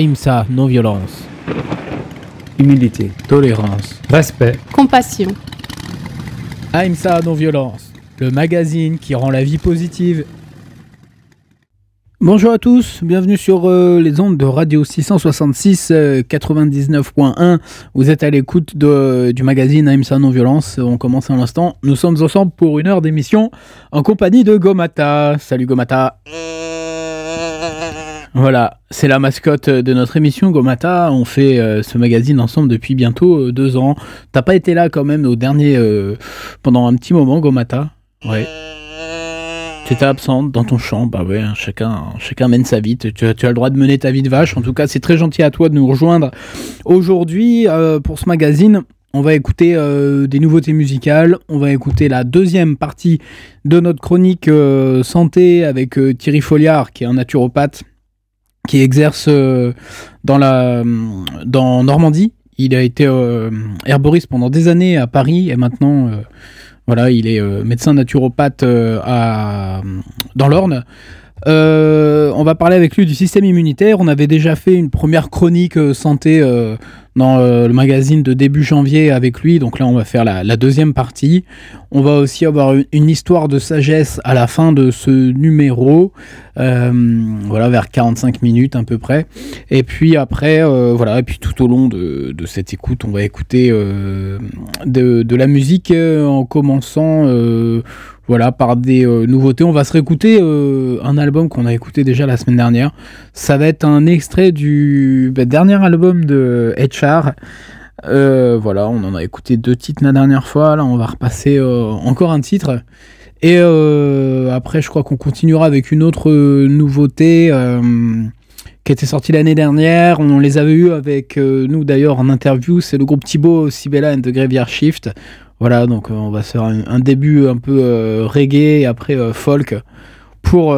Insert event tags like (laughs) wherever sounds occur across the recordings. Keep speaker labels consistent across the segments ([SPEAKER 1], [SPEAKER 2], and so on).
[SPEAKER 1] Ahimsa, non-violence.
[SPEAKER 2] Humilité.
[SPEAKER 1] Tolérance.
[SPEAKER 2] Respect.
[SPEAKER 3] Compassion.
[SPEAKER 1] Ahimsa, non-violence. Le magazine qui rend la vie positive. Bonjour à tous, bienvenue sur euh, les ondes de Radio 666 euh, 99.1. Vous êtes à l'écoute de- du magazine Ahimsa Non-Violence. On commence à l'instant. Nous sommes ensemble pour une heure d'émission en compagnie de Gomata. Salut Gomata. Voilà, c'est la mascotte de notre émission Gomata. On fait euh, ce magazine ensemble depuis bientôt euh, deux ans. T'as pas été là quand même au dernier euh, pendant un petit moment Gomata? Ouais. T'étais absente dans ton champ, bah ouais, hein, chacun, chacun mène sa vie, tu, tu as le droit de mener ta vie de vache, en tout cas c'est très gentil à toi de nous rejoindre aujourd'hui pour ce magazine. On va écouter des nouveautés musicales, on va écouter la deuxième partie de notre chronique santé avec Thierry Folliard qui est un naturopathe qui exerce euh, dans, la, dans Normandie. Il a été euh, herboriste pendant des années à Paris et maintenant euh, voilà, il est médecin naturopathe à, dans l'Orne. On va parler avec lui du système immunitaire. On avait déjà fait une première chronique santé dans euh, le magazine de début janvier avec lui. Donc là, on va faire la, deuxième partie. On va aussi avoir une, histoire de sagesse à la fin de ce numéro. Euh, voilà, vers 45 minutes à peu près. Et puis après, euh, voilà, et puis tout au long de, cette écoute, on va écouter de, la musique en commençant voilà, par des euh, nouveautés. On va se réécouter euh, un album qu'on a écouté déjà la semaine dernière. Ça va être un extrait du bah, dernier album de HR. Euh, voilà, on en a écouté deux titres la dernière fois. Là, on va repasser euh, encore un titre. Et après, je crois qu'on continuera avec une autre nouveauté qui était sortie l'année dernière. On les avait eu avec nous d'ailleurs en interview. C'est le groupe Thibaut, Sibella and the Graveyard Shift. Voilà, donc euh, on va faire un, début un peu euh, reggae après euh, folk pour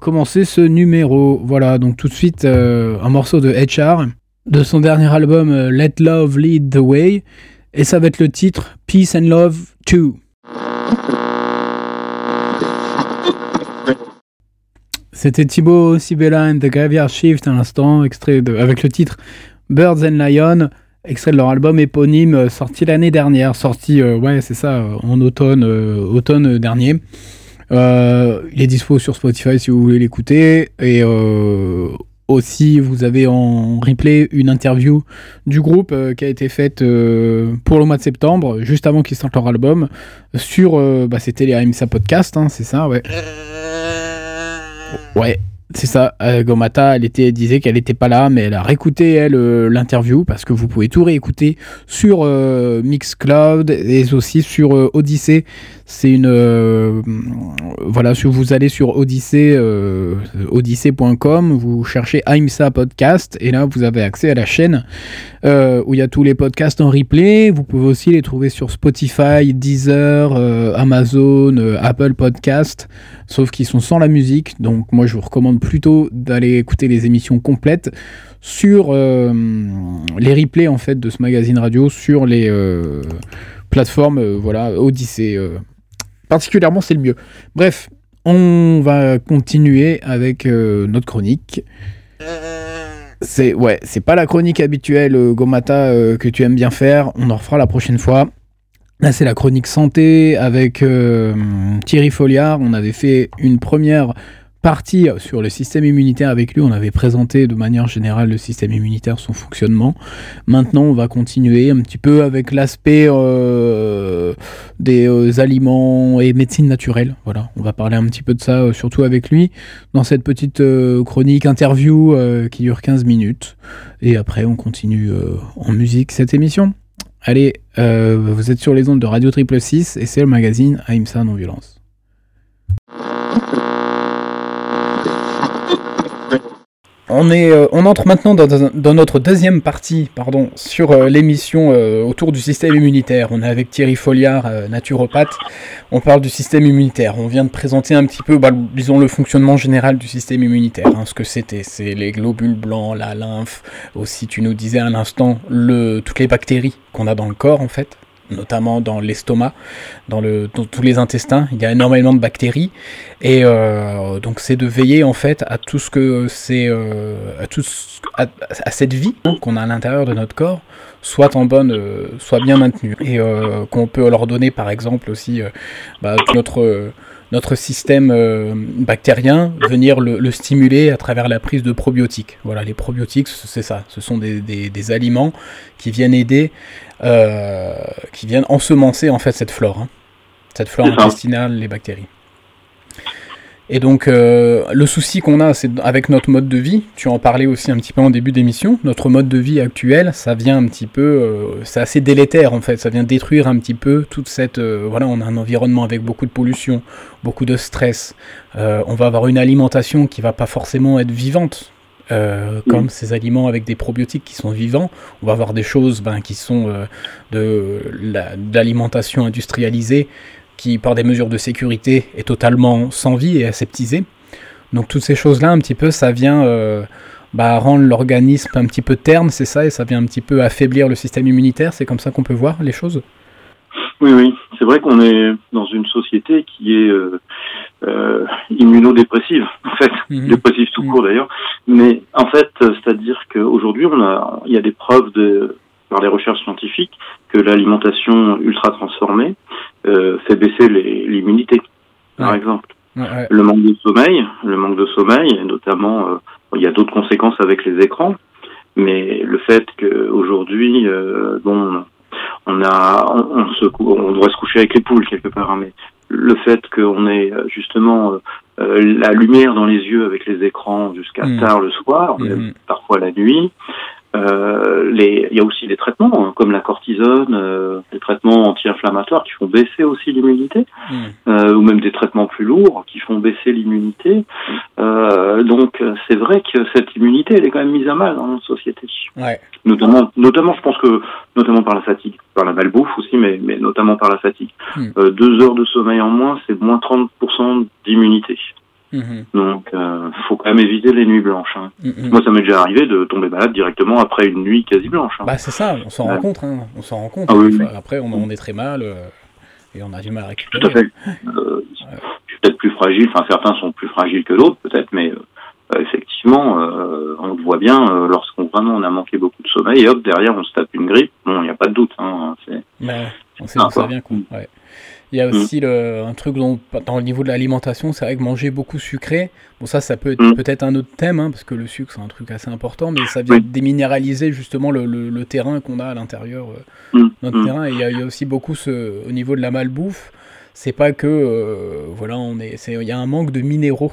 [SPEAKER 1] commencer ce numéro. Voilà, donc tout de suite un morceau de HR de son dernier album Let Love Lead the Way. Et ça va être le titre Peace and Love 2. C'était Thibaut Sibella and the Graveyard Shift à l'instant, extrait de, avec le titre Birds and Lion, extrait de leur album éponyme euh, sorti l'année dernière, sorti, euh, ouais, c'est ça, euh, en automne, euh, automne dernier. Euh, il est dispo sur Spotify si vous voulez l'écouter. Et aussi, vous avez en replay une interview du groupe qui a été faite pour le mois de septembre, juste avant qu'ils sortent leur album, sur. bah, C'était les AMSA Podcast, hein, c'est ça, ouais. Ouais, c'est ça. Euh, Gomata, elle était, disait qu'elle n'était pas là, mais elle a réécouté, elle, euh, l'interview, parce que vous pouvez tout réécouter sur euh, Mixcloud et aussi sur Odyssey. C'est une. voilà, si vous allez sur Odyssey, odyssey.com, vous cherchez AIMSA Podcast, et là, vous avez accès à la chaîne euh, où il y a tous les podcasts en replay. Vous pouvez aussi les trouver sur Spotify, Deezer, euh, Amazon, euh, Apple Podcast, sauf qu'ils sont sans la musique. Donc moi je vous recommande plutôt d'aller écouter les émissions complètes sur les replays en fait de ce magazine radio sur les plateformes voilà Odyssey. euh. particulièrement c'est le mieux. Bref, on va continuer avec notre chronique. C'est ouais, c'est pas la chronique habituelle euh, Gomata euh, que tu aimes bien faire. On en refera la prochaine fois. Là, c'est la chronique santé avec euh, Thierry Folliard. On avait fait une première partie sur le système immunitaire avec lui. On avait présenté de manière générale le système immunitaire, son fonctionnement. Maintenant, on va continuer un petit peu avec l'aspect euh, des euh, aliments et médecine naturelle. Voilà, on va parler un petit peu de ça, euh, surtout avec lui, dans cette petite chronique interview qui dure 15 minutes. Et après, on continue en musique cette émission. Allez, vous êtes sur les ondes de Radio Triple 6 et c'est le magazine Aïmsa Non-Violence. On, est, euh, on entre maintenant dans, notre deuxième partie pardon, sur euh, l'émission euh, autour du système immunitaire. On est avec Thierry Folliard, naturopathe. On parle du système immunitaire. On vient de présenter un petit peu, bah, disons, le fonctionnement général du système immunitaire. hein, ce que c'était, c'est les globules blancs, la lymphe. Aussi, tu nous disais à l'instant le, toutes les bactéries qu'on a dans le corps, en fait. Notamment dans l'estomac, dans, le, dans tous les intestins. Il y a énormément de bactéries. Et euh, donc c'est de veiller en fait à tout ce que c'est, euh, à, tout à, cette vie qu'on a à l'intérieur de notre corps, soit en bonne, euh, soit bien maintenue. Et qu'on peut leur donner par exemple aussi bah, notre notre système bactérien, venir le, le, stimuler à travers la prise de probiotiques. Voilà, les probiotiques, c'est ça, ce sont des, des, aliments qui viennent aider, euh, qui viennent ensemencer en fait cette flore, hein, cette flore intestinale, les bactéries. Et donc, euh, le souci qu'on a, c'est avec notre mode de vie, tu en parlais aussi un petit peu en début d'émission, notre mode de vie actuel, ça vient un petit peu, euh, c'est assez délétère en fait, ça vient détruire un petit peu toute cette, euh, voilà, on a un environnement avec beaucoup de pollution, beaucoup de stress, on va avoir une alimentation qui va pas forcément être vivante, euh, comme ces aliments avec des probiotiques qui sont vivants. On va avoir des choses ben, qui sont euh, de l'alimentation industrialisée, qui par des mesures de sécurité est totalement sans vie et aseptisée. Donc toutes ces choses-là, un petit peu, ça vient euh, bah, rendre l'organisme un petit peu terne, c'est ça, et ça vient un petit peu affaiblir le système immunitaire. C'est comme ça qu'on peut voir les choses?
[SPEAKER 3] Oui, oui. C'est vrai qu'on est dans une société qui est euh, euh, immunodépressive, (laughs) en fait,
[SPEAKER 1] Mhm.
[SPEAKER 3] mmh. dépressive tout court mmh. d'ailleurs. Mais en fait, c'est-à-dire qu'aujourd'hui, on a, il y a des preuves de par les recherches scientifiques que l'alimentation ultra transformée euh, fait baisser l'immunité, par
[SPEAKER 1] Ouais.
[SPEAKER 3] exemple.
[SPEAKER 1] Ouais, ouais.
[SPEAKER 3] Le manque de sommeil, le manque de sommeil, et notamment, euh, il y a d'autres conséquences avec les écrans, mais le fait qu'aujourd'hui, euh, bon, on a, on, on, se, on doit se coucher avec les poules quelque part, hein, mais le fait qu'on ait justement euh, la lumière dans les yeux avec les écrans jusqu'à
[SPEAKER 1] Mm.
[SPEAKER 3] tard le soir, même parfois la nuit. Euh, les, il y a aussi des traitements hein, comme la cortisone, euh, des traitements anti-inflammatoires qui font baisser aussi l'immunité,
[SPEAKER 1] Mm.
[SPEAKER 3] euh, ou même des traitements plus lourds qui font baisser l'immunité. Euh, donc euh, c'est vrai que cette immunité elle est quand même mise à mal dans notre société.
[SPEAKER 1] Ouais.
[SPEAKER 3] Notamment, notamment, je pense que notamment par la fatigue, par la malbouffe aussi, mais, mais notamment par la fatigue.
[SPEAKER 1] Mm.
[SPEAKER 3] Euh, deux heures de sommeil en moins, c'est moins 30% d'immunité.
[SPEAKER 1] Mhm.
[SPEAKER 3] Donc, euh, faut quand même éviter les nuits blanches. Hein.
[SPEAKER 1] Mhm.
[SPEAKER 3] Moi, ça m'est déjà arrivé de tomber malade directement après une nuit quasi blanche. Hein.
[SPEAKER 1] Bah c'est ça, on s'en
[SPEAKER 3] Ouais.
[SPEAKER 1] rend compte, hein. on s'en rend compte.
[SPEAKER 3] Ah oui,
[SPEAKER 1] Enfin,
[SPEAKER 3] oui.
[SPEAKER 1] Après, on, on est très mal euh, et on a du mal à récupérer.
[SPEAKER 3] Tout à fait. Euh, je suis peut-être plus fragile. Enfin, certains sont plus fragiles que d'autres, peut-être, mais euh, effectivement, on le voit bien lorsqu'on vraiment on a manqué beaucoup de sommeil et hop derrière on se tape une grippe. Bon, il n'y a pas de doute. Hein, c'est
[SPEAKER 1] Ouais, on sait d'où ça
[SPEAKER 3] quoi.
[SPEAKER 1] vient quoi. Ouais. Il y a aussi le, un truc dont, dans le niveau de l'alimentation, c'est vrai que manger beaucoup sucré, bon ça ça peut être
[SPEAKER 3] Mm.
[SPEAKER 1] peut-être un autre thème, hein, parce que le sucre c'est un truc assez important, mais ça vient
[SPEAKER 3] Oui.
[SPEAKER 1] déminéraliser justement le, le, le terrain qu'on a à l'intérieur, euh,
[SPEAKER 3] Mm,
[SPEAKER 1] notre
[SPEAKER 3] mm.
[SPEAKER 1] terrain, et il y, a- il y a aussi beaucoup ce, au niveau de la malbouffe, c'est pas que, euh, voilà, on est, c'est- il y a un manque de minéraux.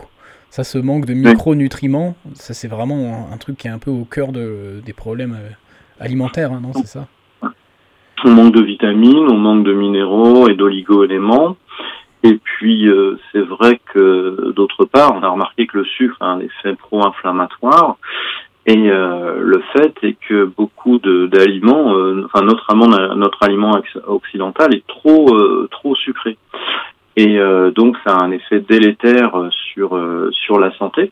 [SPEAKER 1] Ça, ce manque de micronutriments, ça c'est vraiment un, un truc qui est un peu au cœur de, des problèmes euh, alimentaires, hein, non C'est ça?
[SPEAKER 3] On manque de vitamines, on manque de minéraux et d'oligo-éléments. Et puis, euh, c'est vrai que d'autre part, on a remarqué que le sucre a un effet pro-inflammatoire. Et euh, le fait est que beaucoup d'aliments, euh, enfin notre aliment, occidental est trop sucré. Et euh, donc ça a un effet délétère euh, sur euh, sur la santé.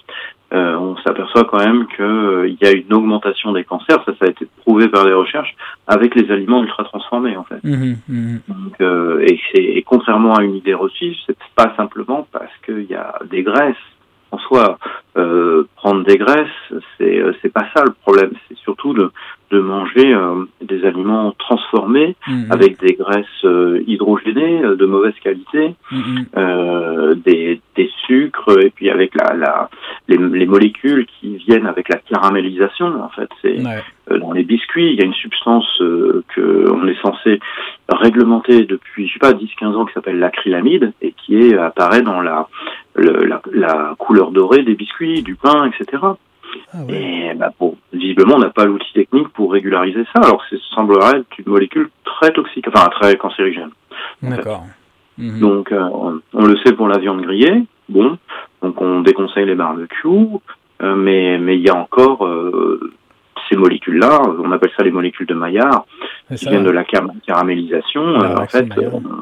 [SPEAKER 3] Euh, on s'aperçoit quand même qu'il y a une augmentation des cancers, ça ça a été prouvé par les recherches, avec les aliments ultra transformés en fait.
[SPEAKER 1] Mhm.
[SPEAKER 3] Donc, euh, et, et contrairement à une idée reçue, c'est pas simplement parce qu'il y a des graisses. En soi, euh, prendre des graisses, c'est euh, c'est pas ça le problème. C'est surtout de, de manger euh, des aliments transformés
[SPEAKER 1] Mhm.
[SPEAKER 3] avec des graisses euh, hydrogénées de mauvaise qualité,
[SPEAKER 1] Mhm.
[SPEAKER 3] des, des sucres et puis avec la, la les, les molécules qui viennent avec la caramélisation. En fait, c'est
[SPEAKER 1] Ouais.
[SPEAKER 3] dans les biscuits, il y a une substance que on est censé réglementer depuis, je sais pas, 10-15 ans qui s'appelle l'acrylamide et qui est, apparaît dans la, le- la, la couleur dorée des biscuits, du pain, etc.
[SPEAKER 1] Ah ouais.
[SPEAKER 3] Et bah, bon, visiblement, on n'a pas l'outil technique pour régulariser ça, alors que ce semblerait être une molécule très toxique, enfin très cancérigène.
[SPEAKER 1] D'accord. Mhm.
[SPEAKER 3] Donc, euh, on, on le sait pour la viande grillée, bon, donc on déconseille les barbecues, euh, mais mais il y a encore euh, ces molécules-là, on appelle ça les molécules de Maillard, qui
[SPEAKER 1] ça,
[SPEAKER 3] viennent de la car- caramélisation. En fait,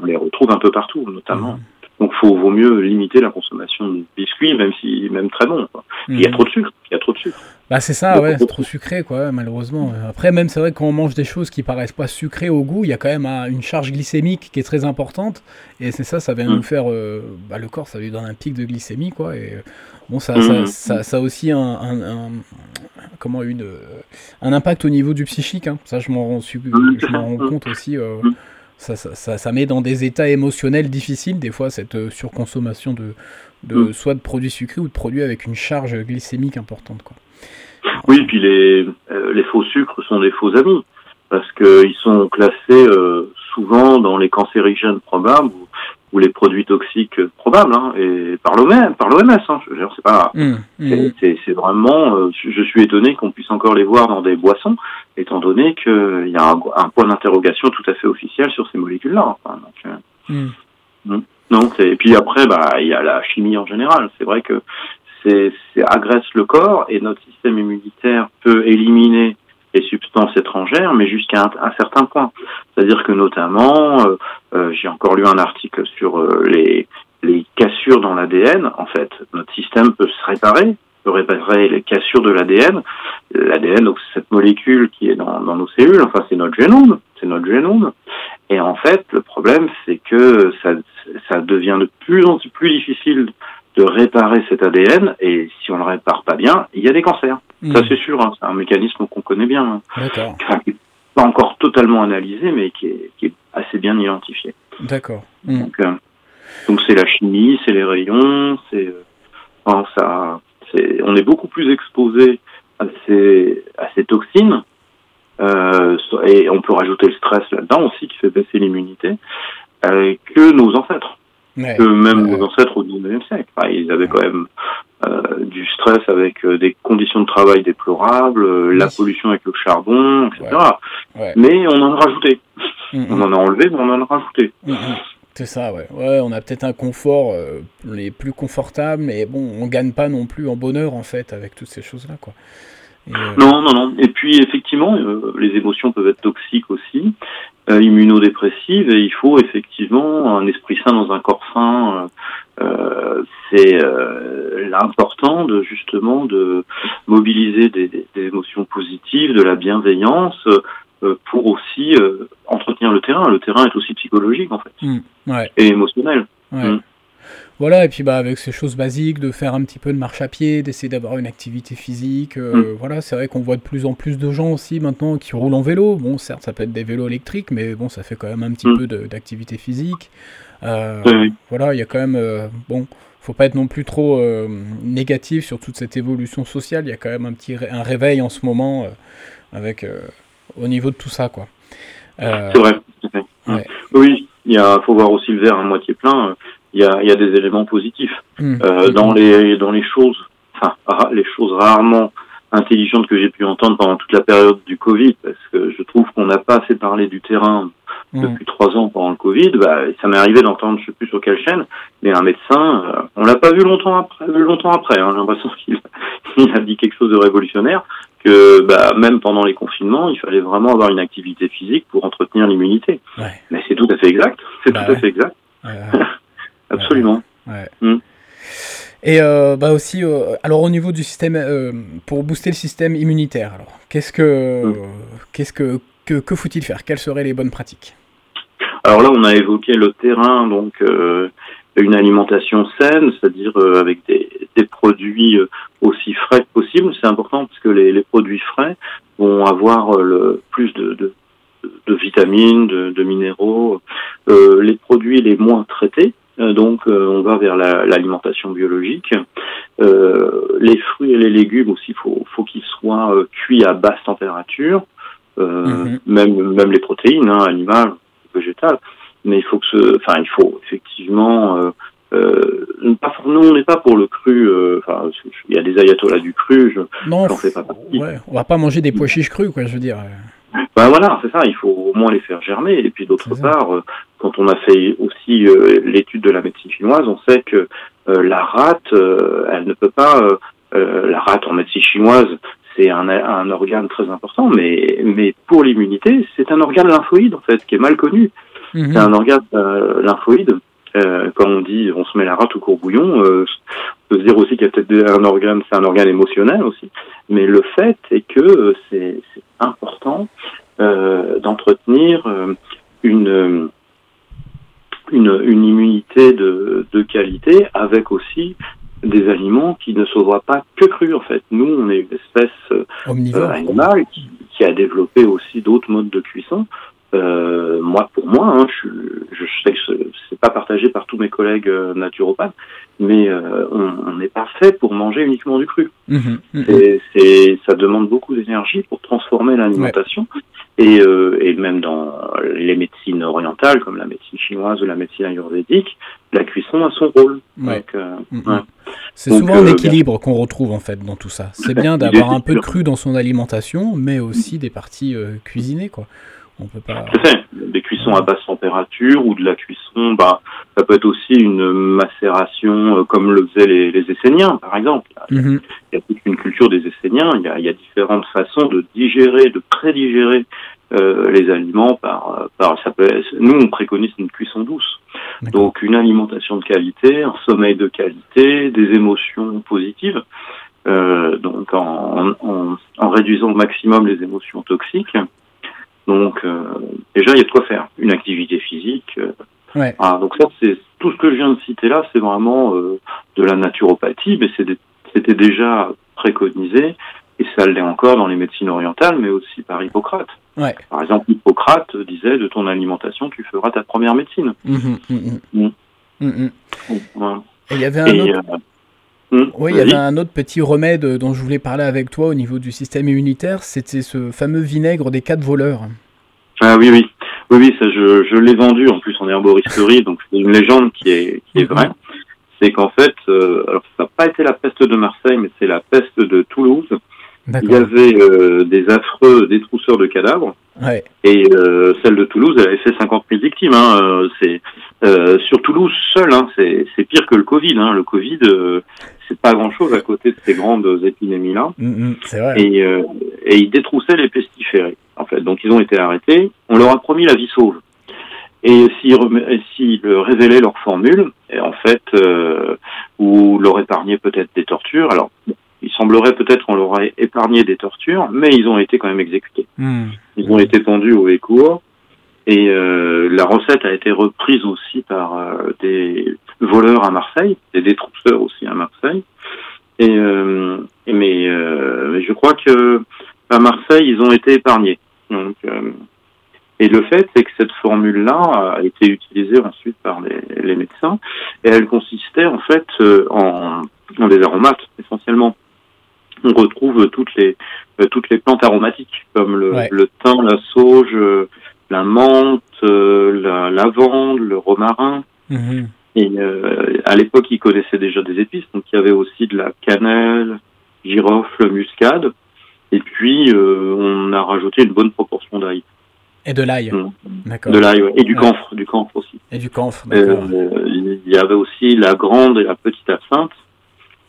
[SPEAKER 3] on les retrouve un peu partout, notamment.
[SPEAKER 1] Mhm.
[SPEAKER 3] Donc, faut vaut mieux limiter la consommation de biscuits, même si même très bon. quoi. Il y a trop de sucre. Il y a trop de sucre.
[SPEAKER 1] Bah c'est ça, ouais, c'est trop sucré, quoi, malheureusement. Après, même c'est vrai quand on mange des choses qui paraissent pas sucrées au goût, il y a quand même une charge glycémique qui est très importante. Et c'est ça, ça vient nous faire, bah, le corps, ça lui donne un pic de glycémie, quoi. Et bon, ça, ça, ça, a aussi un, comment une, un impact au niveau du psychique. Hein. Ça, je m'en rends, rends, compte aussi. Ça, ça, ça, met dans des états émotionnels difficiles, des fois, cette surconsommation de, de soit de produits sucrés ou de produits avec une charge glycémique importante, quoi.
[SPEAKER 3] Oui, puis les, euh, les faux sucres sont des faux amis, parce qu'ils sont classés euh, souvent dans les cancérigènes probables ou, les produits toxiques probables, hein, et par l'OMS, par l'OMS, hein, c'est pas, mmh, mmh. c'est vraiment, euh, je suis étonné qu'on puisse encore les voir dans des boissons, étant donné qu'il y a un, point d'interrogation tout à fait officiel sur ces molécules-là. Enfin, donc, mmh. Non, et puis après, bah, il y a la chimie en général. C'est vrai que c'est agresse le corps et notre système immunitaire peut éliminer les substances étrangères, mais jusqu'à un, certain point. C'est-à-dire que notamment, euh, euh, j'ai encore lu un article sur euh, les, les cassures dans l'ADN. En fait, notre système peut se réparer, peut réparer les cassures de l'ADN. L'ADN, donc cette molécule qui est dans, dans nos cellules, enfin c'est notre génome, c'est notre génome. Et en fait, le problème, c'est que ça, ça devient de plus en plus difficile de réparer cet ADN et si on le répare pas bien, il y a des cancers. Hmm. Ça c'est sûr, hein, c'est un mécanisme qu'on connaît bien, hein. Pas encore totalement analysé, mais qui est, qui est assez bien identifié.
[SPEAKER 1] D'accord.
[SPEAKER 3] Donc, euh, donc c'est la chimie, c'est les rayons, c'est euh, ça, c'est on est beaucoup plus exposé à ces à ces toxines euh, et on peut rajouter le stress là-dedans aussi qui fait baisser l'immunité euh, que nos ancêtres que même nos ancêtres au 19e siècle. ils avaient quand même du stress avec euh, des conditions de travail déplorables, euh, la pollution avec le charbon, etc. Mais on en a rajouté. Mm-hmm. On en a enlevé, mais on en a rajouté.
[SPEAKER 1] Mm-hmm. C'est ça, ouais. Ouais, on a peut-être un confort les plus confortable, mais bon, on gagne pas non plus en bonheur en fait avec toutes ces choses-là, quoi.
[SPEAKER 3] Non, non, non. Et puis effectivement, les émotions peuvent être toxiques aussi euh, immunodépressive et il faut effectivement un esprit sain dans un corps sain. Euh, euh c'est euh, l'important de justement de mobiliser des, des, émotions positives, de la bienveillance euh, pour aussi entretenir le terrain. Le terrain est aussi psychologique en fait
[SPEAKER 1] mmh, ouais.
[SPEAKER 3] et émotionnel.
[SPEAKER 1] Ouais. Mmh. Voilà, et puis bah, avec ces choses basiques, de faire un petit peu de marche à pied, d'essayer d'avoir une activité physique. Euh, mm. Voilà, c'est vrai qu'on voit de plus en plus de gens aussi maintenant qui roulent en vélo. Bon, certes, ça peut être des vélos électriques, mais bon, ça fait quand même un petit mm. peu d'activité physique. Euh, voilà, il y a quand même. Euh, bon, faut pas être non plus trop négatif sur toute cette évolution sociale. Il y a quand même un petit un réveil en ce moment avec au niveau de tout ça, quoi.
[SPEAKER 3] c'est vrai. Oui, il faut voir aussi le verre à moitié plein il y a, y a, des éléments positifs mmh. euh, dans les dans les choses, enfin les choses rarement intelligentes que j'ai pu entendre pendant toute la période du Covid, parce que je trouve qu'on n'a pas assez parlé du terrain mmh. depuis trois ans pendant le Covid. Bah, ça m'est arrivé d'entendre, je sais plus sur quelle chaîne, mais un médecin, euh, on l'a pas vu longtemps après. Longtemps après, hein, j'ai l'impression (laughs) qu'il il a dit quelque chose de révolutionnaire. Que bah, même pendant les confinements, il fallait vraiment avoir une activité physique pour entretenir l'immunité.
[SPEAKER 1] Ouais.
[SPEAKER 3] Mais c'est tout à fait exact. C'est bah tout à fait exact. (laughs) Absolument.
[SPEAKER 1] Mm. Et euh, bah aussi, euh, alors au niveau du système, euh, pour booster le système immunitaire, alors qu'est-ce que, mm. qu'est-ce que, que, que faut-il faire? Quelles seraient les bonnes pratiques?
[SPEAKER 3] Alors là, on a évoqué le terrain, donc une alimentation saine, c'est-à-dire avec des, des, produits aussi frais que possible. C'est important parce que les, les, produits frais vont avoir le plus de, de, de vitamines, de, de minéraux. les produits les moins traités donc euh, on va vers l'alimentation biologique. Euh, les fruits et les légumes aussi, faut, faut qu'ils soient cuits à basse température, mhm. même même les protéines, hein, animales, végétales. Mais il faut que ce, enfin il faut effectivement euh, pas nous on n'est pas pour le cru. Enfin, il y a des ayatollahs du cru. Je,
[SPEAKER 1] non, fais pas Ouais, on va pas manger des pois chiches crus, quoi. Je veux dire.
[SPEAKER 3] Ben voilà, c'est ça. Il faut au moins les faire germer. Et puis d'autre part, euh, quand on a fait aussi euh, l'étude de la médecine chinoise, on sait que euh, la rate, elle ne peut pas. la rate en médecine chinoise, c'est un, un, organe très important, mais mais pour l'immunité, c'est un organe lymphoïde en fait qui est mal connu. Mhm. C'est un organe lymphoïde euh, comme on dit, on se met la rate au courbouillon. Euh, on peut se dire aussi qu'il y a peut-être un organe, c'est un organe émotionnel aussi. Mais le fait est que euh, c'est important euh, d'entretenir euh, une, une une immunité de, de qualité avec aussi des aliments qui ne se voient pas que crus en fait. Nous, on est une espèce euh, animale qui, qui a développé aussi d'autres modes de cuisson. Euh, moi, pour moi, hein, je, je sais que ce- c'est pas partagé par tous mes collègues euh, naturopathes, mais euh, on n'est pas fait pour manger uniquement du cru.
[SPEAKER 1] Mhm, mhm.
[SPEAKER 3] C'est, ça demande beaucoup d'énergie pour transformer l'alimentation. Et, euh, et même dans les médecines orientales, comme la médecine chinoise ou la médecine ayurvédique, la cuisson a son rôle.
[SPEAKER 1] Ouais. Mhm.
[SPEAKER 3] ouais.
[SPEAKER 1] C'est
[SPEAKER 3] Donc,
[SPEAKER 1] souvent un
[SPEAKER 3] euh,
[SPEAKER 1] équilibre qu'on retrouve en fait dans tout ça. C'est (laughs) bien d'avoir un peu de cru dans son alimentation, mais aussi des parties cuisinées quoi. On peut pas.
[SPEAKER 3] Des cuissons à basse température ou de la cuisson, bah, ça peut être aussi une macération euh, comme le faisaient les, les Esséniens, par exemple.
[SPEAKER 1] Mhm.
[SPEAKER 3] Il y a toute une culture des Esséniens. Il y a, il y a différentes façons de digérer, de prédigérer euh, les aliments par, euh, par ça peut, nous on préconise une cuisson douce. Donc une alimentation de qualité, un sommeil de qualité, des émotions positives. Euh, donc en, en, en réduisant au maximum les émotions toxiques. Donc euh, déjà il y a de quoi faire. Une activité physique. euh,
[SPEAKER 1] Ouais.
[SPEAKER 3] voilà. donc ça c'est tout ce que je viens de citer là, c'est vraiment euh, de la naturopathie, mais c'était déjà préconisé et ça l'est encore dans les médecines orientales, mais aussi par Hippocrate.
[SPEAKER 1] Ouais.
[SPEAKER 3] Par exemple, Hippocrate disait de ton alimentation tu feras ta première médecine.
[SPEAKER 1] Mhm, mhm.
[SPEAKER 3] Mm.
[SPEAKER 1] Mhm.
[SPEAKER 3] Voilà.
[SPEAKER 1] Et il y avait un
[SPEAKER 3] Et,
[SPEAKER 1] autre.
[SPEAKER 3] euh,
[SPEAKER 1] Oui, il y avait un autre petit remède euh, dont je voulais parler avec toi au niveau du système immunitaire, c'était ce fameux vinaigre des quatre voleurs.
[SPEAKER 3] Ah oui, oui. Oui, oui, ça, je, je l'ai vendu en plus en herboristerie, donc c'est une légende qui est, qui est vraie. C'est qu'en fait, euh, alors ça n'a pas été la peste de Marseille, mais c'est la peste de Toulouse. Il y avait euh, des affreux détrousseurs de cadavres,
[SPEAKER 1] Ouais.
[SPEAKER 3] et euh, celle de Toulouse, elle avait fait 50 000 victimes. Hein. Euh, C'est sur Toulouse seul, hein, c'est c'est pire que le Covid. Hein. Le Covid, c'est pas grand-chose à côté de ces grandes épidémies-là.
[SPEAKER 1] C'est vrai.
[SPEAKER 3] et, euh, et ils détroussaient les pestiférés. En fait, donc ils ont été arrêtés. On leur a promis la vie sauve. Et s'ils s'ils révélaient leur formule, et en fait, euh, ou leur épargnaient peut-être des tortures. Alors, il semblerait peut-être qu'on leur aurait épargné des tortures, mais ils ont été quand même exécutés.
[SPEAKER 1] Mhm.
[SPEAKER 3] Ils ont été pendus au Écourt. Et euh, la recette a été reprise aussi par euh, des voleurs à Marseille, des détrousseurs aussi à Marseille. Et, euh, et mais, euh, mais je crois que à Marseille, ils ont été épargnés. Donc, euh, et le fait, c'est que cette formule-là a été utilisée ensuite par les, les médecins, et elle consistait en fait en, en des aromates essentiellement. On retrouve toutes les toutes les plantes aromatiques comme le,
[SPEAKER 1] Ouais.
[SPEAKER 3] le thym, la sauge, la menthe, la lavande, le romarin.
[SPEAKER 1] Mhm.
[SPEAKER 3] Et euh, à l'époque, ils connaissaient déjà des épices, donc il y avait aussi de la cannelle, girofle, muscade. Et puis, euh, on a rajouté une bonne proportion d'ail.
[SPEAKER 1] Et de l'ail.
[SPEAKER 3] Mm.
[SPEAKER 1] D'accord.
[SPEAKER 3] De l'ail, ouais. Et du
[SPEAKER 1] Ouais.
[SPEAKER 3] camphre, du camphre aussi.
[SPEAKER 1] Et du camphre. D'accord.
[SPEAKER 3] Euh, il y avait aussi la grande et la petite absinthe.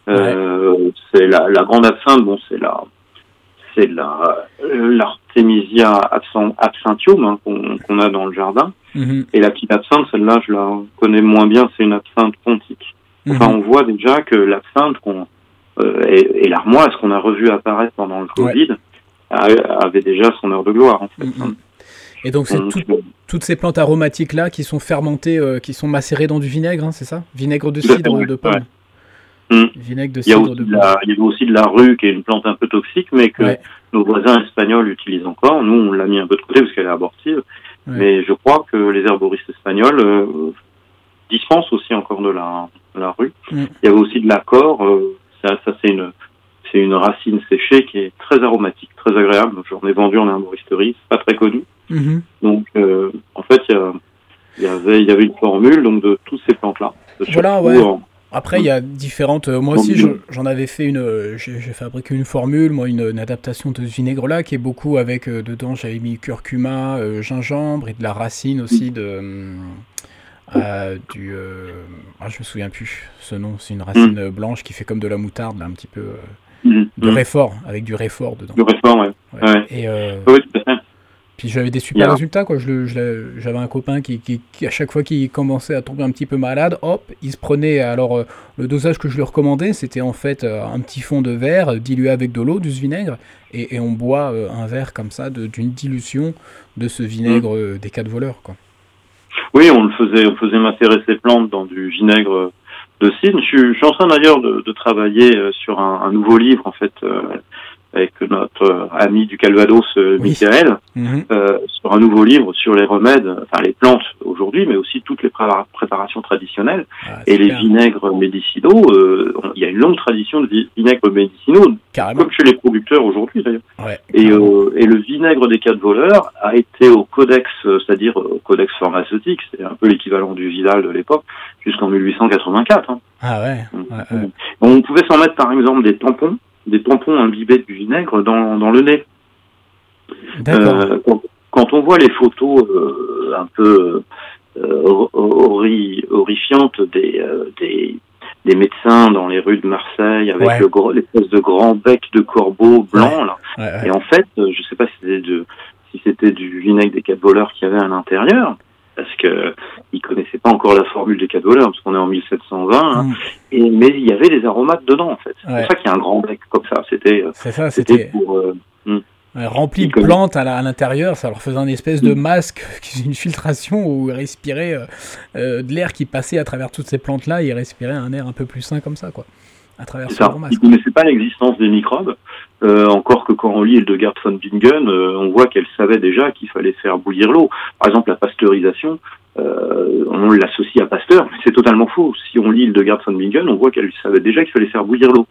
[SPEAKER 3] Euh, C'est la, la grande absinthe, bon, c'est la, c'est la euh, l'artémisia absinthium hein, qu'on a dans le jardin.
[SPEAKER 1] Mhm.
[SPEAKER 3] Et la petite absinthe, celle-là, je la connais moins bien. C'est une absinthe pontique. Enfin,
[SPEAKER 1] Mhm.
[SPEAKER 3] on voit déjà que l'absinthe qu'on euh, et, et l'armoise qu'on a revu apparaître pendant le Covid a- avait déjà son heure de gloire. En fait.
[SPEAKER 1] Mhm. Et donc, c'est tout- toutes ces plantes aromatiques là qui sont fermentées, euh, qui sont macérées dans du vinaigre, hein, c'est ça? Vinaigre de cidre
[SPEAKER 3] ouais.
[SPEAKER 1] de pomme.
[SPEAKER 3] Ouais. Mm.
[SPEAKER 1] Vinaigre de
[SPEAKER 3] Il y, a
[SPEAKER 1] cidre
[SPEAKER 3] aussi
[SPEAKER 1] de
[SPEAKER 3] la, il y avait aussi de la rue, qui est une plante un peu toxique, mais que
[SPEAKER 1] Ouais.
[SPEAKER 3] nos voisins espagnols utilisent encore. Nous, on l'a mis un peu de côté parce qu'elle est abortive.
[SPEAKER 1] Ouais.
[SPEAKER 3] Mais je crois que les herboristes espagnols euh, dispensent aussi encore de la, de la rue.
[SPEAKER 1] Mm.
[SPEAKER 3] Il y avait aussi de l'accord. Euh, ça, ça c'est une, c'est une racine séchée qui est très aromatique, très agréable. J'en ai vendu en herboristerie. C'est pas très connu.
[SPEAKER 1] Mhm.
[SPEAKER 3] Donc, euh, en fait, il y, avait, il y avait une formule donc de toutes ces plantes-là.
[SPEAKER 1] Voilà,
[SPEAKER 3] Surtout
[SPEAKER 1] ouais.
[SPEAKER 3] en-
[SPEAKER 1] Après, il y a différentes. euh, moi aussi, j'en avais fait une. euh, J'ai fabriqué une formule, moi, une, une adaptation de ce vinaigre-là, qui est beaucoup avec. euh, dedans, j'avais mis curcuma, euh, gingembre et de la racine aussi de. euh, du. ah, je me souviens plus ce nom. C'est une racine euh, blanche qui fait comme de la moutarde, là, un petit peu.
[SPEAKER 3] Mhm.
[SPEAKER 1] de
[SPEAKER 3] Mhm.
[SPEAKER 1] réfort, avec du réfort dedans.
[SPEAKER 3] Le réfort, ouais.
[SPEAKER 1] Ouais.
[SPEAKER 3] Ouais.
[SPEAKER 1] Et,
[SPEAKER 3] Oui, tout à fait.
[SPEAKER 1] Puis j'avais des super
[SPEAKER 3] Yeah.
[SPEAKER 1] résultats, quoi. Je je J'avais un copain qui, qui- qui, à chaque fois qu'il commençait à tomber un petit peu malade, hop, il se prenait. Alors, euh, le dosage que je lui recommandais, c'était en fait euh, un petit fond de verre euh, dilué avec de l'eau, du vinaigre, et, et on boit euh, un verre comme ça d'une dilution de ce vinaigre euh, des quatre voleurs, quoi.
[SPEAKER 3] Oui, on le faisait, on faisait macérer ces plantes dans du vinaigre de cidre. Je suis, je suis en train d'ailleurs de, de travailler sur un, un nouveau livre en fait avec notre ami du Calvados, euh,
[SPEAKER 1] Oui.
[SPEAKER 3] Michael,
[SPEAKER 1] Mhm.
[SPEAKER 3] euh, sur un nouveau livre sur les remèdes, enfin les plantes aujourd'hui, mais aussi toutes les prépa- préparations traditionnelles
[SPEAKER 1] Ah,
[SPEAKER 3] et les vinaigres médicinaux. euh, on- il y a une longue tradition de vi- vinaigres médicinaux,
[SPEAKER 1] Carrément.
[SPEAKER 3] comme chez les producteurs aujourd'hui d'ailleurs.
[SPEAKER 1] Ouais.
[SPEAKER 3] Et, euh, le vinaigre des quatre voleurs a été au codex, c'est-à-dire au codex pharmaceutique, c'est un peu l'équivalent du Vidal de l'époque, jusqu'en 1884. hein.
[SPEAKER 1] Ah ouais. ouais, ouais.
[SPEAKER 3] On pouvait s'en mettre par exemple des tampons, des tampons imbibés du vinaigre dans, dans le nez. Euh, quand, quand on voit les photos euh, un peu euh, hor- horri- horrifiantes des, des, des médecins dans les rues de Marseille avec
[SPEAKER 1] Ouais.
[SPEAKER 3] le gros- l'espèce de grand bec de corbeau blanc, là,
[SPEAKER 1] Ouais,
[SPEAKER 3] et en fait, je sais pas si c'était de, si c'était du vinaigre des quatre voleurs qu'il y avait à l'intérieur, parce que ils connaissaient pas encore la formule des voleurs, parce qu'on est en 1720. hein.
[SPEAKER 1] Mm.
[SPEAKER 3] et, mais il y avait des aromates dedans, en fait. C'est
[SPEAKER 1] Ouais.
[SPEAKER 3] pour ça qu'il y a un grand bec comme ça. C'était, euh,
[SPEAKER 1] C'est ça,
[SPEAKER 3] c'était pour. euh,
[SPEAKER 1] ouais, rempli de plantes à l'intérieur, ça leur faisait un espèce de
[SPEAKER 3] Mm.
[SPEAKER 1] masque, (laughs) une filtration où ils respiraient euh, de l'air qui passait à travers toutes ces plantes-là, ils respiraient un air un peu plus sain comme ça, quoi. À travers
[SPEAKER 3] Ils
[SPEAKER 1] masque.
[SPEAKER 3] connaissaient pas l'existence des microbes. Euh, encore que quand on lit Hildegard von Bingen, euh, on voit qu'elle savait déjà qu'il fallait faire bouillir l'eau. Par exemple, la pasteurisation, euh, on l'associe à Pasteur, mais c'est totalement faux. Si on lit Hildegard von Bingen, on voit qu'elle savait déjà qu'il fallait faire bouillir l'eau.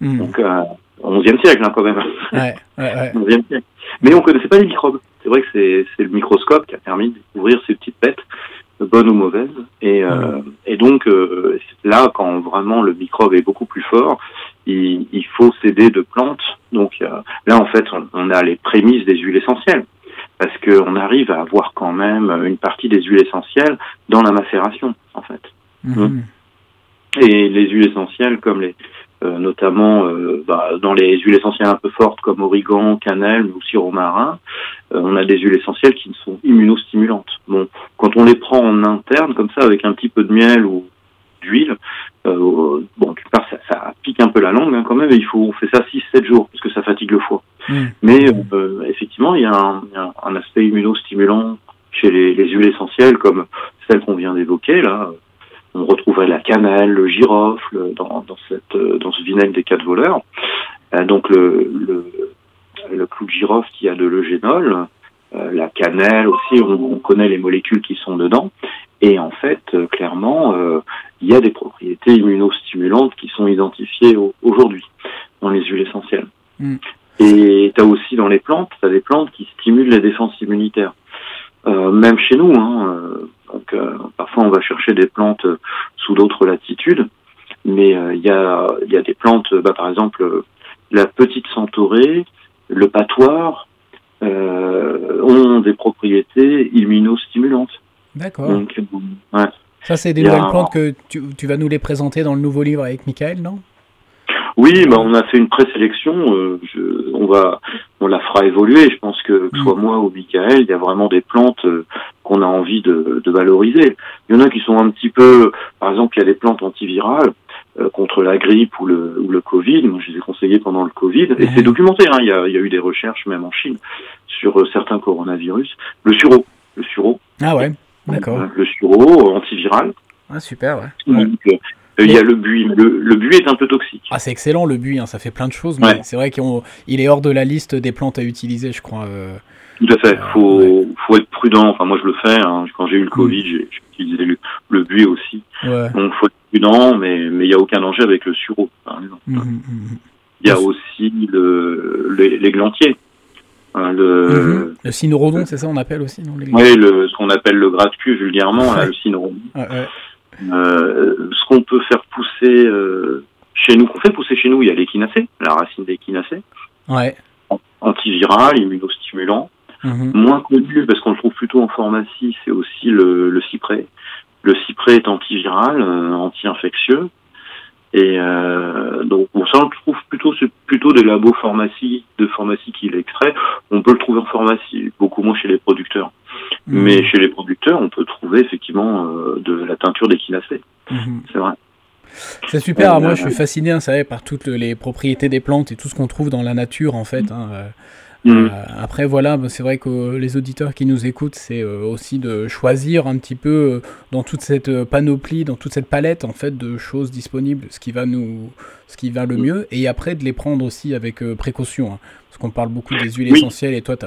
[SPEAKER 1] Mm.
[SPEAKER 3] Donc, euh, 11e siècle, hein, quand même.
[SPEAKER 1] Ouais, ouais, ouais. (laughs)
[SPEAKER 3] 11e siècle. Mais on connaissait pas les microbes. C'est vrai que c'est c'est le microscope qui a permis de découvrir ces petites bêtes, bonnes ou mauvaises. Et, euh, et donc, euh, là, quand vraiment le microbe est beaucoup plus fort, il, il faut s'aider de plantes. Donc euh, là, en fait, on, on a les prémices des huiles essentielles. Parce qu'on arrive à avoir quand même une partie des huiles essentielles dans la macération, en fait.
[SPEAKER 1] Mhm.
[SPEAKER 3] Et les huiles essentielles, comme les, notamment euh, bah, dans les huiles essentielles un peu fortes comme origan, cannelle, mais aussi romarin, euh, on a des huiles essentielles qui sont immunostimulantes. Bon, quand on les prend en interne, comme ça, avec un petit peu de miel ou d'huile, euh, bon, d'une part, ça, ça pique un peu la langue hein, quand même, et il faut, on fait ça 6-7 jours, parce que ça fatigue le foie.
[SPEAKER 1] Mm.
[SPEAKER 3] Mais euh, effectivement, il y a un, aspect immunostimulant chez les, les huiles essentielles, comme celles qu'on vient d'évoquer là. On retrouverait la cannelle, le girofle dans, dans, cette, euh, dans ce vinaigre des quatre voleurs. Euh, donc le, le, le clou de girofle qui a de l'eugénol, euh, la cannelle aussi, on, on connaît les molécules qui sont dedans. Et en fait, euh, clairement, euh, il y a des propriétés immunostimulantes qui sont identifiées au- aujourd'hui dans les huiles essentielles.
[SPEAKER 1] Mm.
[SPEAKER 3] Et tu as aussi dans les plantes, tu as des plantes qui stimulent les défenses immunitaires. Euh, même chez nous, hein, euh, donc euh, parfois on va chercher des plantes euh, sous d'autres latitudes, mais euh, il y, a, y a des plantes, bah, par exemple euh, la petite centaurée, le patoir, euh, ont des propriétés immunostimulantes.
[SPEAKER 1] D'accord.
[SPEAKER 3] Donc, ouais.
[SPEAKER 1] Ça, c'est des nouvelles plantes que tu, tu vas nous les présenter dans le nouveau livre avec Michael, non?
[SPEAKER 3] Oui, bah, on a fait une présélection. euh, je, on va, on la fera évoluer. Je pense que, que ce soit moi ou Michael, il y a vraiment des plantes euh, qu'on a envie de, de valoriser. Il y en a qui sont un petit peu, par exemple, il y a des plantes antivirales euh, contre la grippe ou le, ou le Covid. Moi, je les ai conseillées pendant le Covid, et c'est documenté. Hein, il, y a, il y a eu des recherches même en Chine sur certains coronavirus. Le sureau, le sureau,
[SPEAKER 1] Ah ouais, d'accord.
[SPEAKER 3] le sureau antiviral.
[SPEAKER 1] Ah, super, ouais. Ouais.
[SPEAKER 3] Donc, il y a le buis. mais Le, le buis est un peu toxique.
[SPEAKER 1] Ah, c'est excellent le buis, hein, ça fait plein de choses, mais
[SPEAKER 3] Ouais.
[SPEAKER 1] c'est vrai qu'il est hors de la liste des plantes à utiliser, je crois. euh.
[SPEAKER 3] Tout à fait. Faut,
[SPEAKER 1] ouais.
[SPEAKER 3] faut être prudent. Enfin, moi, je le fais. hein. Quand j'ai eu le Covid, j'ai j'ai utilisé le, le buis aussi.
[SPEAKER 1] Ouais.
[SPEAKER 3] Donc, faut être prudent, mais mais il y a aucun danger avec le sureau, par exemple.
[SPEAKER 1] Mhm, mhm.
[SPEAKER 3] Il y a aussi le les- l'églantier. Hein, le,
[SPEAKER 1] Mhm. Le cynorhodon, c'est ça on appelle aussi, non
[SPEAKER 3] le, ce qu'on appelle le gratte-cul vulgairement, là, le cynorhodon. Ce qu'on peut faire pousser euh, chez nous, qu'on fait pousser chez nous, il y a l'échinacée, la racine d'échinacée,
[SPEAKER 1] Ouais.
[SPEAKER 3] antiviral, immunostimulant.
[SPEAKER 1] Mhm.
[SPEAKER 3] Moins connu, parce qu'on le trouve plutôt en pharmacie, c'est aussi le, le cyprès. Le cyprès est antiviral, euh, anti-infectieux. Et euh, donc bon, ça on le trouve plutôt c'est plutôt des labos pharmacie de pharmacie qui l'extrait. On peut le trouver en pharmacie, beaucoup moins chez les producteurs.
[SPEAKER 1] Mhm.
[SPEAKER 3] Mais chez les producteurs, on peut trouver effectivement euh, de la teinture d'échinacée.
[SPEAKER 1] Mhm.
[SPEAKER 3] C'est vrai.
[SPEAKER 1] C'est super,
[SPEAKER 3] Euh,
[SPEAKER 1] moi je suis fasciné, hein, ça par toutes les propriétés des plantes et tout ce qu'on trouve dans la nature en fait. hein, euh.
[SPEAKER 3] Mm.
[SPEAKER 1] Euh, après, voilà, bah, c'est vrai que les auditeurs qui nous écoutent, c'est euh, aussi de choisir un petit peu euh, dans toute cette panoplie, dans toute cette palette en fait de choses disponibles, ce qui va nous, ce qui va le
[SPEAKER 3] Mm.
[SPEAKER 1] mieux, et après de les prendre aussi avec précaution, hein. parce qu'on parle beaucoup des huiles
[SPEAKER 3] Oui.
[SPEAKER 1] essentielles, et toi, tu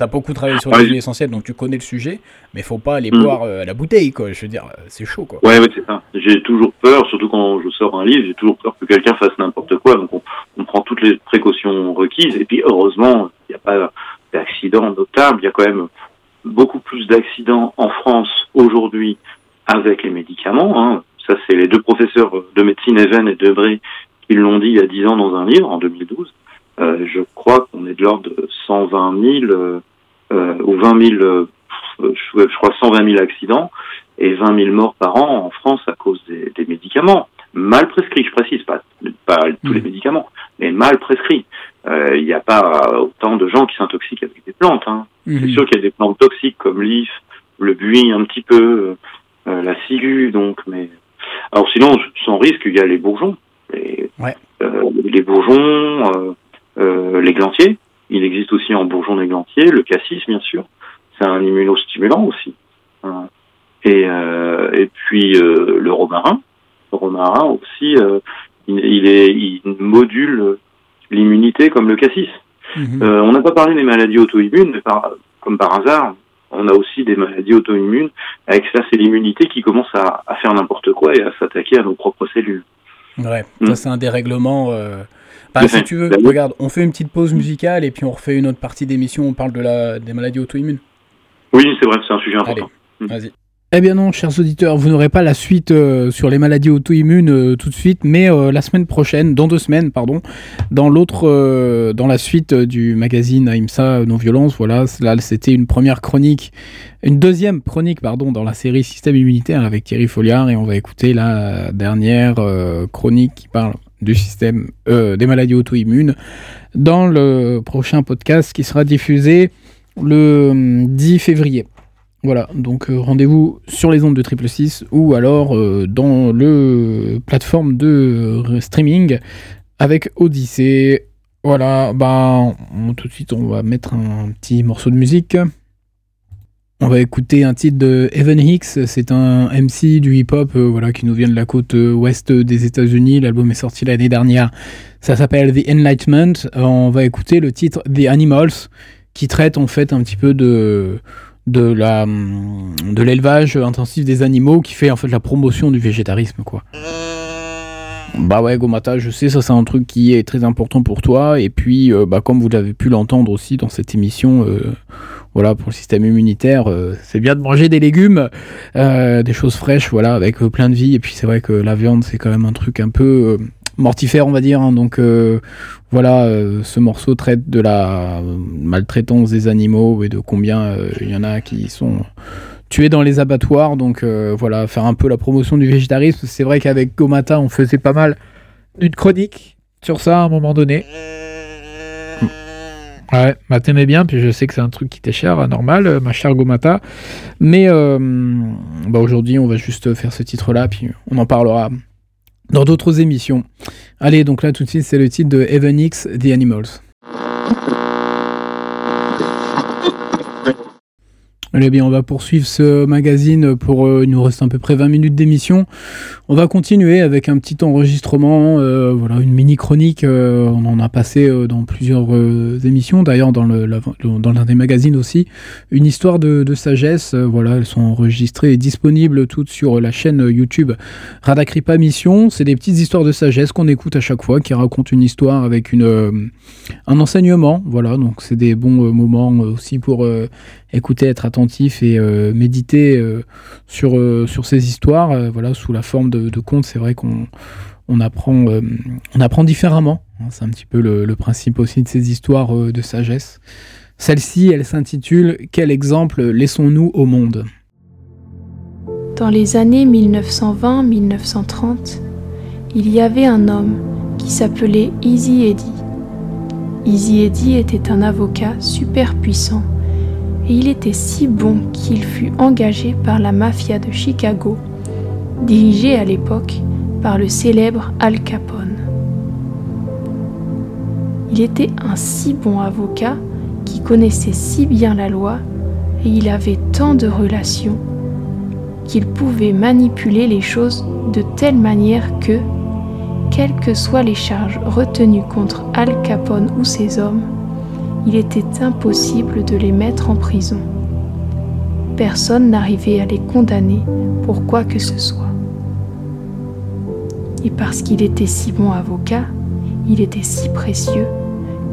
[SPEAKER 1] as, beaucoup travaillé sur
[SPEAKER 3] Ah,
[SPEAKER 1] les
[SPEAKER 3] oui.
[SPEAKER 1] huiles essentielles, donc tu connais le sujet, mais faut pas les
[SPEAKER 3] Mm.
[SPEAKER 1] boire à la bouteille, quoi. Je veux dire, c'est chaud, quoi.
[SPEAKER 3] Ouais, ouais, c'est ça. J'ai toujours peur, surtout quand je sors un livre, j'ai toujours peur que quelqu'un fasse n'importe quoi. Donc on, on prend toutes les précautions requises. Et puis heureusement, il n'y a pas d'accident notable. Il y a quand même beaucoup plus d'accidents en France aujourd'hui avec les médicaments. Hein. Ça, c'est les deux professeurs de médecine, Even et Debré, qui l'ont dit il y a 10 ans dans un livre, en 2012. Euh, je crois qu'on est de l'ordre de 120 000 euh, euh, ou 20 000, euh, je, crois 120 000 accidents et 20 000 morts par an en France à cause des médicaments mal prescrits. Je précise pas, pas tous les
[SPEAKER 1] Mhm.
[SPEAKER 3] médicaments, mais mal prescrits. Euh, Il n'y a pas autant de gens qui s'intoxiquent avec des plantes. Hein. C'est
[SPEAKER 1] Mhm.
[SPEAKER 3] sûr qu'il y a des plantes toxiques comme l'if, le buis un petit peu, euh, la ciguë donc, mais alors sinon sans risque il y a les bourgeons, les,
[SPEAKER 1] Ouais.
[SPEAKER 3] euh, les bourgeons, euh, euh, les glantiers. Il existe aussi en bourgeon des glantiers, le cassis bien sûr, c'est un immunostimulant aussi. Hein. Et, euh, et puis euh, le romarin, romarin aussi, euh, il, il est, il module l'immunité comme le cassis.
[SPEAKER 1] Mhm.
[SPEAKER 3] Euh, on n'a pas parlé des maladies auto-immunes, mais par, comme par hasard, on a aussi des maladies auto-immunes avec ça, c'est l'immunité qui commence à, à faire n'importe quoi et à s'attaquer à nos propres cellules.
[SPEAKER 1] Ouais,
[SPEAKER 3] Mm.
[SPEAKER 1] ça c'est un dérèglement. euh, Bah, si tu veux,
[SPEAKER 3] Bah oui.
[SPEAKER 1] regarde, on fait une petite pause musicale et puis on refait une autre partie d'émission, on parle de la... des maladies auto-immunes.
[SPEAKER 3] Oui, c'est vrai, c'est un sujet important.
[SPEAKER 1] Allez, vas-y. Eh bien non, chers auditeurs, vous n'aurez pas la suite euh, sur les maladies auto-immunes euh, tout de suite, mais euh, la semaine prochaine, dans deux semaines, pardon, dans l'autre, dans la suite du magazine AIMSA Non-Violence, voilà, là c'était une première chronique, une deuxième chronique, pardon, dans la série Système immunitaire avec Thierry Folliard, et on va écouter la dernière chronique qui parle du système des maladies auto-immunes dans le prochain podcast qui sera diffusé le hum, 10 février. Voilà, donc euh, rendez-vous sur les ondes de Triple 6 ou alors euh, dans le plateforme de euh, streaming avec Odyssée. Voilà, bah tout de suite on va mettre un petit morceau de musique. On va écouter un titre de Evan Hicks, c'est un MC du hip-hop voilà, qui nous vient de la côte ouest des États-Unis. L'album est sorti l'année dernière. Ça s'appelle The Enlightenment. On va écouter le titre The Animals qui traite en fait un petit peu de de l'élevage intensif des animaux qui fait en fait la promotion du végétarisme quoi. Bah ouais Gomata, je sais ça c'est un truc qui est très important pour toi et puis euh, bah comme vous l'avez pu l'entendre aussi dans cette émission euh, voilà pour le système immunitaire euh, c'est bien de manger des légumes des choses fraîches voilà avec plein de vie et puis c'est vrai que la viande c'est quand même un truc un peu mortifère on va dire hein, donc euh, voilà, euh, ce morceau traite de la maltraitance des animaux et de combien euh, il y en a qui sont tués dans les abattoirs. Donc voilà, faire un peu la promotion du végétarisme. C'est vrai qu'avec Gomata, on faisait pas mal une chronique sur ça à un moment donné. Ouais, bah t'aimais bien, puis je sais que c'est un truc qui t'est cher, normal, ma chère Gomata. Mais euh, bah aujourd'hui, on va juste faire ce titre-là, puis on en parlera dans d'autres émissions. Allez, donc là tout de suite, c'est le titre de Evan X, The Animals. Allez bien, on va poursuivre ce magazine pour euh, il nous reste à peu près 20 minutes d'émission. On va continuer avec un petit enregistrement, euh, voilà, une mini chronique. euh, on en a passé dans plusieurs émissions, d'ailleurs dans l'un des magazines aussi. Une histoire de, sagesse. voilà, elles sont enregistrées et disponibles toutes sur la chaîne YouTube Radakripa Mission. C'est des petites histoires de sagesse qu'on écoute à chaque fois, qui racontent une histoire avec une un enseignement. Voilà, donc c'est des bons moments aussi pour écouter, être attentif et euh, méditer euh, sur, euh, sur ces histoires, voilà, sous la forme de, de contes. C'est vrai qu'on on apprend, on apprend différemment. hein. c'est un petit peu le, le principe aussi de ces histoires de sagesse. Celle-ci, elle s'intitule Quel exemple laissons-nous au monde?
[SPEAKER 4] Dans les années 1920-1930, il y avait un homme qui s'appelait Easy Eddie. Easy Eddie était un avocat super puissant et il était si bon qu'il fut engagé par la mafia de Chicago, dirigée à l'époque par le célèbre Al Capone. Il était un si bon avocat qui connaissait si bien la loi et il avait tant de relations qu'il pouvait manipuler les choses de telle manière que, quelles que soient les charges retenues contre Al Capone ou ses hommes, il était impossible de les mettre en prison. Personne n'arrivait à les condamner pour quoi que ce soit. Et parce qu'il était si bon avocat, il était si précieux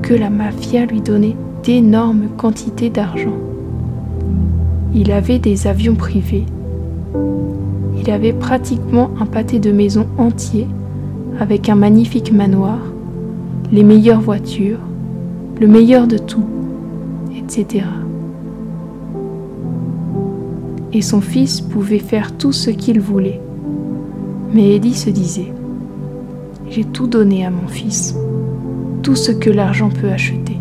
[SPEAKER 4] que la mafia lui donnait d'énormes quantités d'argent. Il avait des avions privés. Il avait pratiquement un pâté de maison entier avec un magnifique manoir, les meilleures voitures, le meilleur de tout, etc. Et son fils pouvait faire tout ce qu'il voulait. Mais Eddie se disait, j'ai tout donné à mon fils, tout ce que l'argent peut acheter.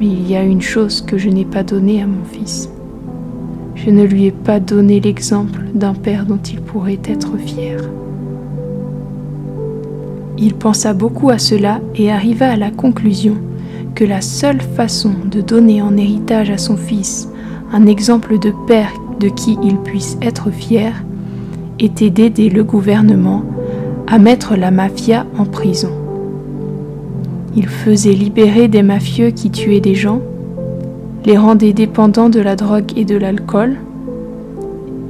[SPEAKER 4] Mais il y a une chose que je n'ai pas donnée à mon fils. Je ne lui ai pas donné l'exemple d'un père dont il pourrait être fier. Il pensa beaucoup à cela et arriva à la conclusion que la seule façon de donner en héritage à son fils un exemple de père de qui il puisse être fier était d'aider le gouvernement à mettre la mafia en prison. Il faisait libérer des mafieux qui tuaient des gens, les rendait dépendants de la drogue et de l'alcool,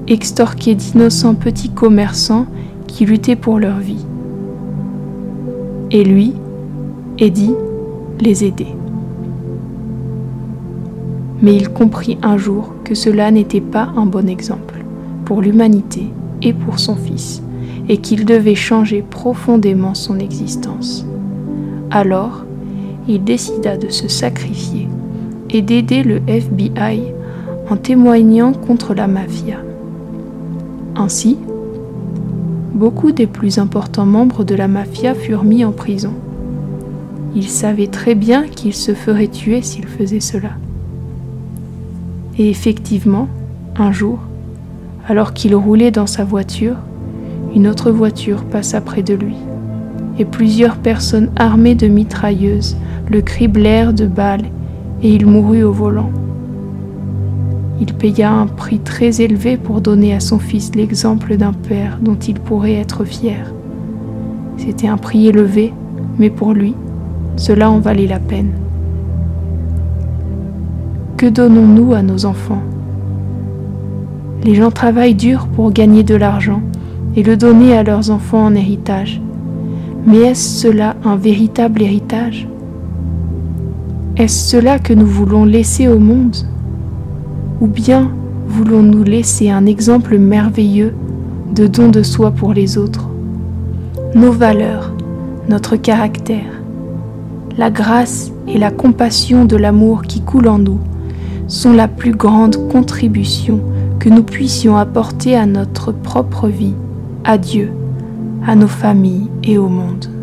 [SPEAKER 4] extorquait d'innocents petits commerçants qui luttaient pour leur vie et lui, Eddie, les aider. Mais il comprit un jour que cela n'était pas un bon exemple pour l'humanité et pour son fils, et qu'il devait changer profondément son existence. Alors, il décida de se sacrifier et d'aider le FBI en témoignant contre la mafia. Ainsi, beaucoup des plus importants membres de la mafia furent mis en prison. Il savait très bien qu'il se ferait tuer s'il faisait cela. Et effectivement, un jour, alors qu'il roulait dans sa voiture, une autre voiture passa près de lui, et plusieurs personnes armées de mitrailleuses le criblèrent de balles, et il mourut au volant. Il paya un prix très élevé pour donner à son fils l'exemple d'un père dont il pourrait être fier. C'était un prix élevé, mais pour lui, cela en valait la peine. Que donnons-nous à nos enfants? Les gens travaillent dur pour gagner de l'argent et le donner à leurs enfants en héritage. Mais est-ce cela un véritable héritage? Est-ce cela que nous voulons laisser au monde? Ou bien voulons-nous laisser un exemple merveilleux de don de soi pour les autres? Nos valeurs, notre caractère, la grâce et la compassion de l'amour qui coule en nous sont la plus grande contribution que nous puissions apporter à notre propre vie, à Dieu, à nos familles et au monde.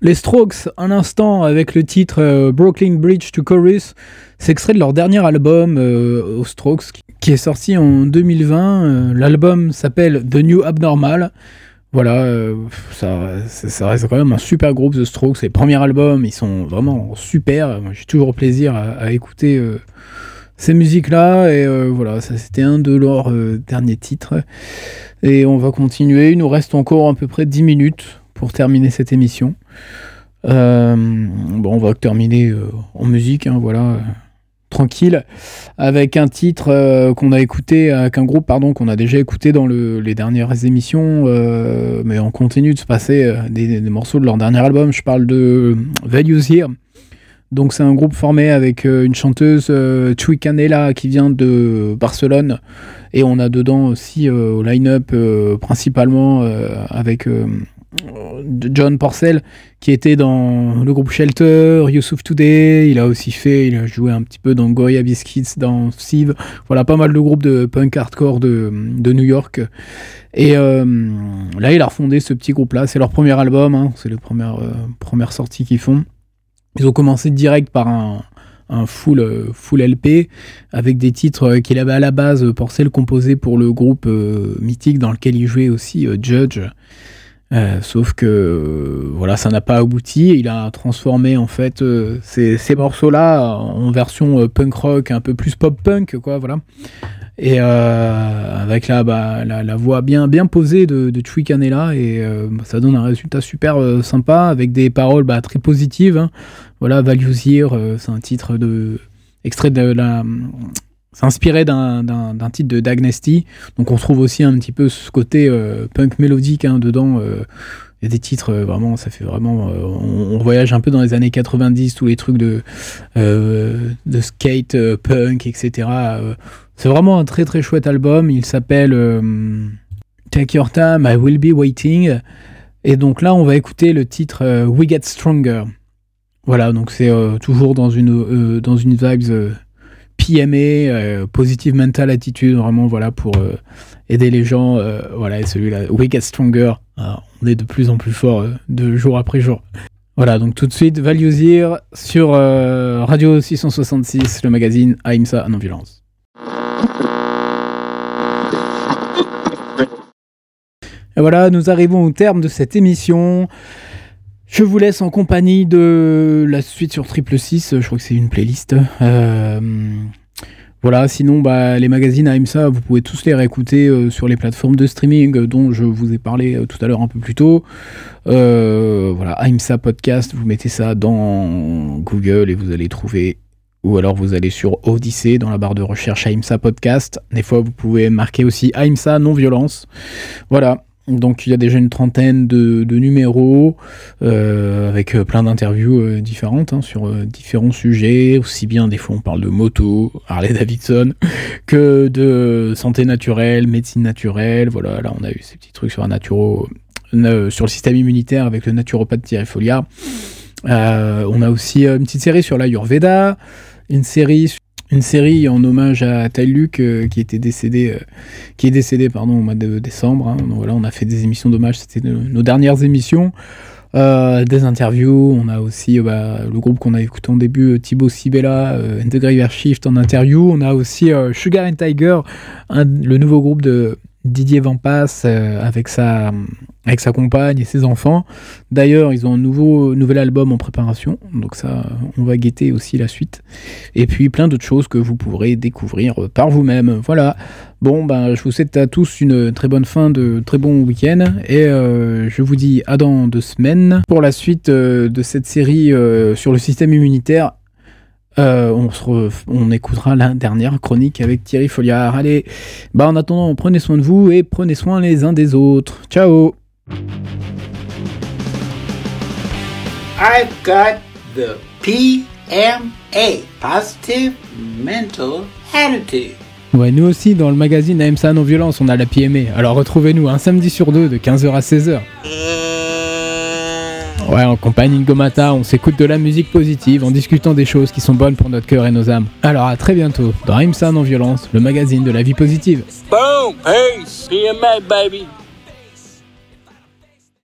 [SPEAKER 1] Les Strokes, un instant avec le titre euh, Brooklyn Bridge to Chorus, c'est extrait de leur dernier album euh, aux Strokes qui est sorti en 2020. Euh, l'album s'appelle The New Abnormal. Voilà, ça, reste quand même un super groupe The Strokes. Les premiers albums, ils sont vraiment super. J'ai toujours plaisir à, écouter ces musiques-là. Et voilà, ça c'était un de leurs derniers titres. Et on va continuer. Il nous reste encore à peu près 10 minutes pour terminer cette émission. Euh, bon, on va terminer euh, en musique, hein, voilà, euh, tranquille, avec un titre qu'on a écouté, avec un groupe, pardon, qu'on a déjà écouté dans les dernières émissions, mais on continue de se passer des, morceaux de leur dernier album. Je parle de Values Here. Donc c'est un groupe formé avec une chanteuse Chui Canela qui vient de Barcelone et on a dedans aussi au line-up principalement avec John Porcel, qui était dans le groupe Shelter, Yusuf Today. Il a aussi fait, il a joué un petit peu dans Goya Biscuits, dans Sieve. Voilà, pas mal de groupes de punk hardcore de, de New York. Et euh, là, il a refondé ce petit groupe-là. C'est leur premier album, hein. c'est les premières, euh, premières sorties qu'ils font. Ils ont commencé direct par un, un full, euh, full LP avec des titres qu'il avait à la base, Porcel composé pour le groupe mythique dans lequel il jouait aussi, Judge. Sauf que voilà, ça n'a pas abouti. Il a transformé en fait ces, ces morceaux-là en version punk rock, un peu plus pop punk, quoi, voilà. Et euh, avec la, bah, la, voix bien, posée de, de Chui Canela, et euh, ça donne un résultat super euh, sympa avec des paroles bah, très positives. Hein. Voilà, Values Here, c'est un titre de extrait de la. Inspiré d'un titre de Dagnesty, donc on trouve aussi un petit peu ce côté punk mélodique hein, dedans. Il y a des titres, vraiment, ça fait vraiment. On, voyage un peu dans les années 90, tous les trucs de, de skate, punk, etc. C'est vraiment un très très chouette album. Il s'appelle euh, Take Your Time, I Will Be Waiting. Et donc là, on va écouter le titre euh, We Get Stronger. Voilà, donc c'est euh, toujours dans une, dans une vibes PMA, Positive Mental Attitude, vraiment voilà pour aider les gens. voilà, et celui-là, We Get Stronger. on est de plus en plus fort de jour après jour. Voilà, donc tout de suite, Values Here sur Radio 666, le magazine AIMSA non-violence. Et voilà, nous arrivons au terme de cette émission. Je vous laisse en compagnie de la suite sur Triple 6, je crois que c'est une playlist. Euh, voilà, sinon bah, les magazines AIMSA, vous pouvez tous les réécouter euh, sur les plateformes de streaming dont je vous ai parlé euh, tout à l'heure un peu plus tôt. voilà, AIMSA Podcast, vous mettez ça dans Google et vous allez trouver ou alors vous allez sur Odyssée dans la barre de recherche AIMSA Podcast. Des fois, vous pouvez marquer aussi AIMSA non-violence. Voilà. Donc il y a déjà une trentaine de, numéros euh, avec euh, plein d'interviews euh, différentes hein, sur différents sujets, aussi bien des fois on parle de moto, Harley Davidson, (laughs) que de santé naturelle, médecine naturelle. Voilà, là on a eu ces petits trucs sur un sur le système immunitaire avec le naturopathe Thierry Foliard. on a aussi une petite série sur l'Ayurveda, une série une série en hommage à Ty Luke euh, qui était décédé euh, qui est décédé pardon au mois de décembre hein. donc voilà on a fait des émissions d'hommage c'était nos, dernières émissions euh, des interviews on a aussi bah, le groupe qu'on a écouté en début Thibaut Sibella and the Graveyard Shift en interview on a aussi Sugar and Tiger le nouveau groupe de Didier Vampas euh, avec, sa, avec sa compagne et ses enfants. D'ailleurs, ils ont un nouveau, nouvel album en préparation, donc ça, on va guetter aussi la suite. Et puis plein d'autres choses que vous pourrez découvrir par vous-même. Voilà. Bon, ben, je vous souhaite à tous une très bonne fin de très bon week-end et euh, je vous dis à dans deux semaines pour la suite euh, de cette série sur le système immunitaire euh, on écoutera la dernière chronique avec Thierry Folliard. Allez, bah en attendant, prenez soin de vous et prenez soin les uns des autres. Ciao
[SPEAKER 5] I've got the PMA, Positive Mental Attitude.
[SPEAKER 1] Ouais, nous aussi, dans le magazine AMSA Non-Violence, on a la PMA. Alors retrouvez-nous un samedi sur deux de 15h à 16h. Ouais, en compagnie de Gomata, on s'écoute de la musique positive en discutant des choses qui sont bonnes pour notre cœur et nos âmes. Alors à très bientôt dans Imsan en violence, le magazine de la vie positive.
[SPEAKER 5] Boom, peace, PMA baby.